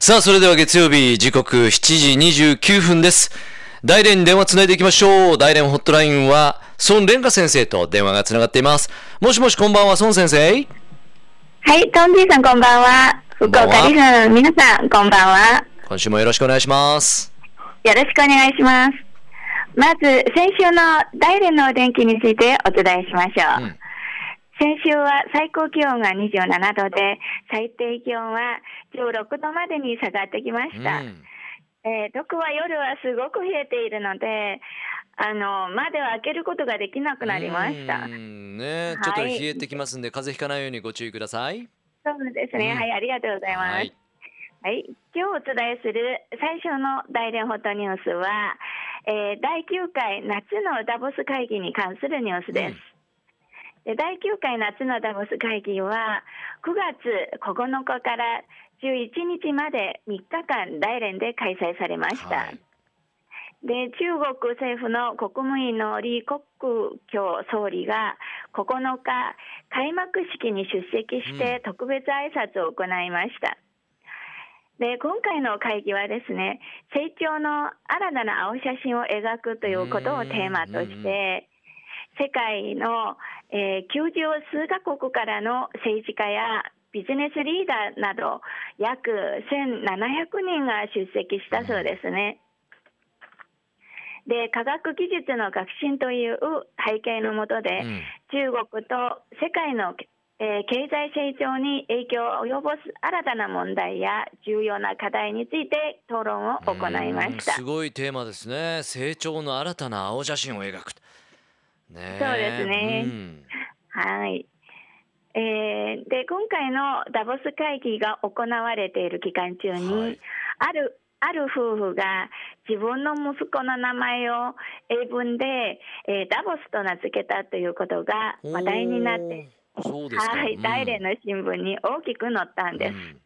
さあ、それでは月曜日、時刻7時29分です。大連に電話つないでいきましょう。大連ホットラインは、孫蓮華先生と電話がつながっています。もしもし、こんばんは、孫先生。はい、トンジーさんこんばんは。福岡リスの皆さんこんばんは。今週もよろしくお願いします。よろしくお願いします。まず、先週の大連のお天気についてお伝えしましょう。うん先週は最高気温が27度で、最低気温は16度までに下がってきました。うんえー特は夜はすごく冷えているので、あの、窓を開けることができなくなりました。うんね、はいちょっと冷えてきますんで、風邪ひかないようにご注意ください。そうですね。うんはい、ありがとうございます。はい。はい、今日お伝えする最初の大連ホットニュースは、えー第9回夏のダボス会議に関するニュースです。で第9回夏のダボス会議は9月9日から11日まで3日間大連で開催されました。はいで中国政府の国務院の李克強総理が9日開幕式に出席して特別挨拶を行いました。で今回の会議はですね成長の新たな青写真を描くということをテーマとして世界の、えー90数カ国からの政治家やビジネスリーダーなど約1700人が出席したそうですね。で科学技術の革新という背景のもとで、うん中国と世界の、えー経済成長に影響を及ぼす新たな問題や重要な課題について討論を行いました。うんすごいテーマですね。成長の新たな青写真を描く。ねえそうですね。うん。はい。えーで今回のダボス会議が行われている期間中に、はい。あるある夫婦が自分の息子の名前を英文で、えーダボスと名付けたということが話題になって、そうですか。はい、うん。大連の新聞に大きく載ったんです。うん。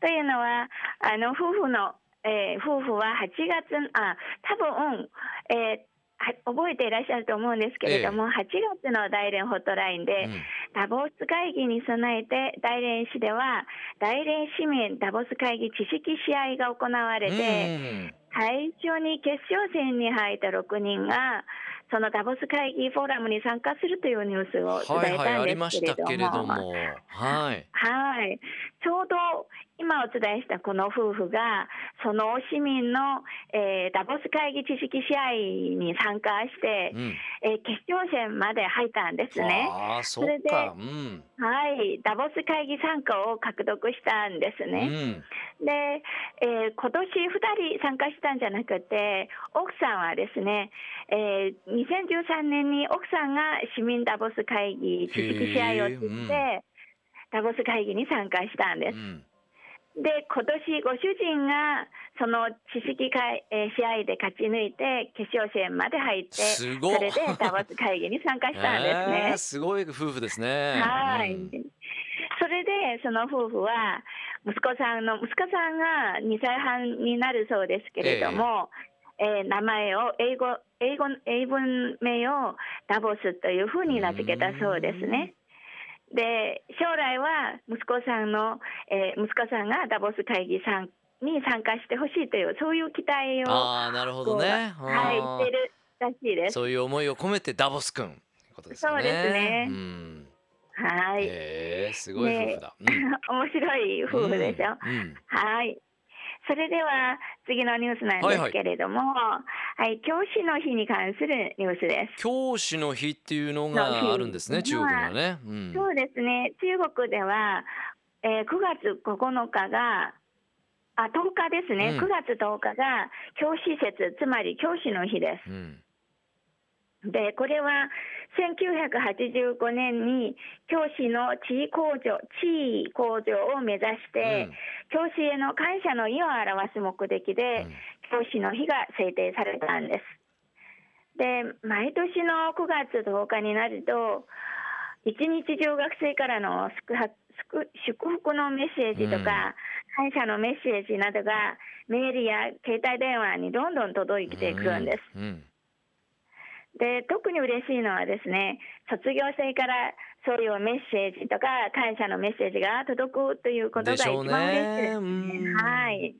というのはあの夫婦の、えー夫婦は8月あ多分、えーは覚えていらっしゃると思うんですけれども、8月の大連ホットラインで、うん。ダボス会議に備えて大連市では大連市民ダボス会議知識試合が行われて、うん。最初に決勝戦に入った6人がそのダボス会議フォーラムに参加するというニュースをはいはい伝えたんですしけれども。たけれども、はい。はい、ちょうど今お伝えしたこの夫婦が、その市民の、えーダボス会議知識試合に参加して、うん。えー決勝戦まで入ったんですね。それでか。うん。はい、ダボス会議参加を獲得したんですうね。ん。で、えー今年2人参加したんじゃなくて、奥さんはですね、えー2013年に奥さんが市民ダボス会議知識試合を知って、ダボス会議に参加したんです。うん。で今年ご主人がその知識会、えー試合で勝ち抜いて決勝戦まで入ってすごっそれでダボス会議に参加したんですねえー。すごい夫婦ですね。はい、うんそれでその夫婦は息子さんの息子さんが2歳半になるそうですけれども、えー名前を英語英語英文名をダボスというふうに名付けたそうですね。で将来は息子さんの、えー息子さんがダボス会議さんに参加してほしいというそういう期待をああ、なるほどね。はいしてるらしいです。そういう思いを込めてダボス君ということですね。そうですねうん。はい、へえ、すごい夫婦だ。うん 面白い夫婦でしょ。うんうんはい。それでは次のニュースなんですけれども、はい、教師の日に関するニュースです。教師の日っていうのがあるんですね、中国がね。うん。そうですね。中国では、えー9月9日があ10日ですね、うん9月10日が教師節つまり教師の日です。うん。でこれは1985年に教師の地位向上地位向上を目指して、教師への感謝の意を表す目的で、うん教師の日が制定されたんです。で毎年の9月10日になると一日中学生からの祝福祝祝福のメッセージとか、感謝のメッセージなどがメールや携帯電話にどんどん届いてくるんです。うん。で特に嬉しいのはですね卒業生からそういうメッセージとか感謝のメッセージが届くということが一番嬉しいですね。はい。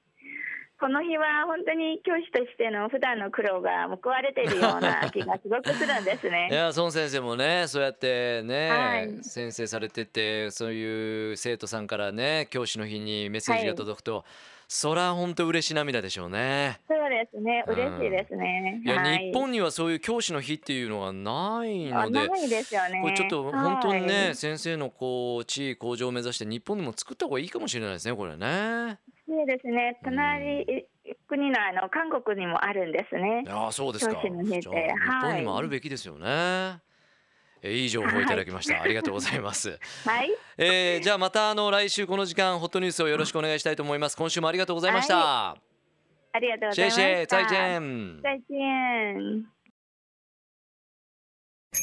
この日は本当に教師としての普段の苦労が報われているような気がすごくするんですね。いや孫先生もねそうやってね、はい先生されててそういう生徒さんからね教師の日にメッセージが届くと、そら本当嬉し涙でしょうね。そうですね。うん嬉しいですね。いや、はい、日本にはそういう教師の日っていうのはないので。あないですよね。これちょっと本当にね、はい先生のこう地位向上を目指して日本でも作った方がいいかもしれないですねこれね。そうですね。隣、国のあの韓国にもあるんですね。ああそうですか。日本にもはいあるべきですよね。えいい情報をいただきました。ありがとうございます。はい。えー、じゃあまたあの来週この時間ホットニュースをよろしくお願いしたいと思います。今週もありがとうございました。ありがとうございました。再见。再见。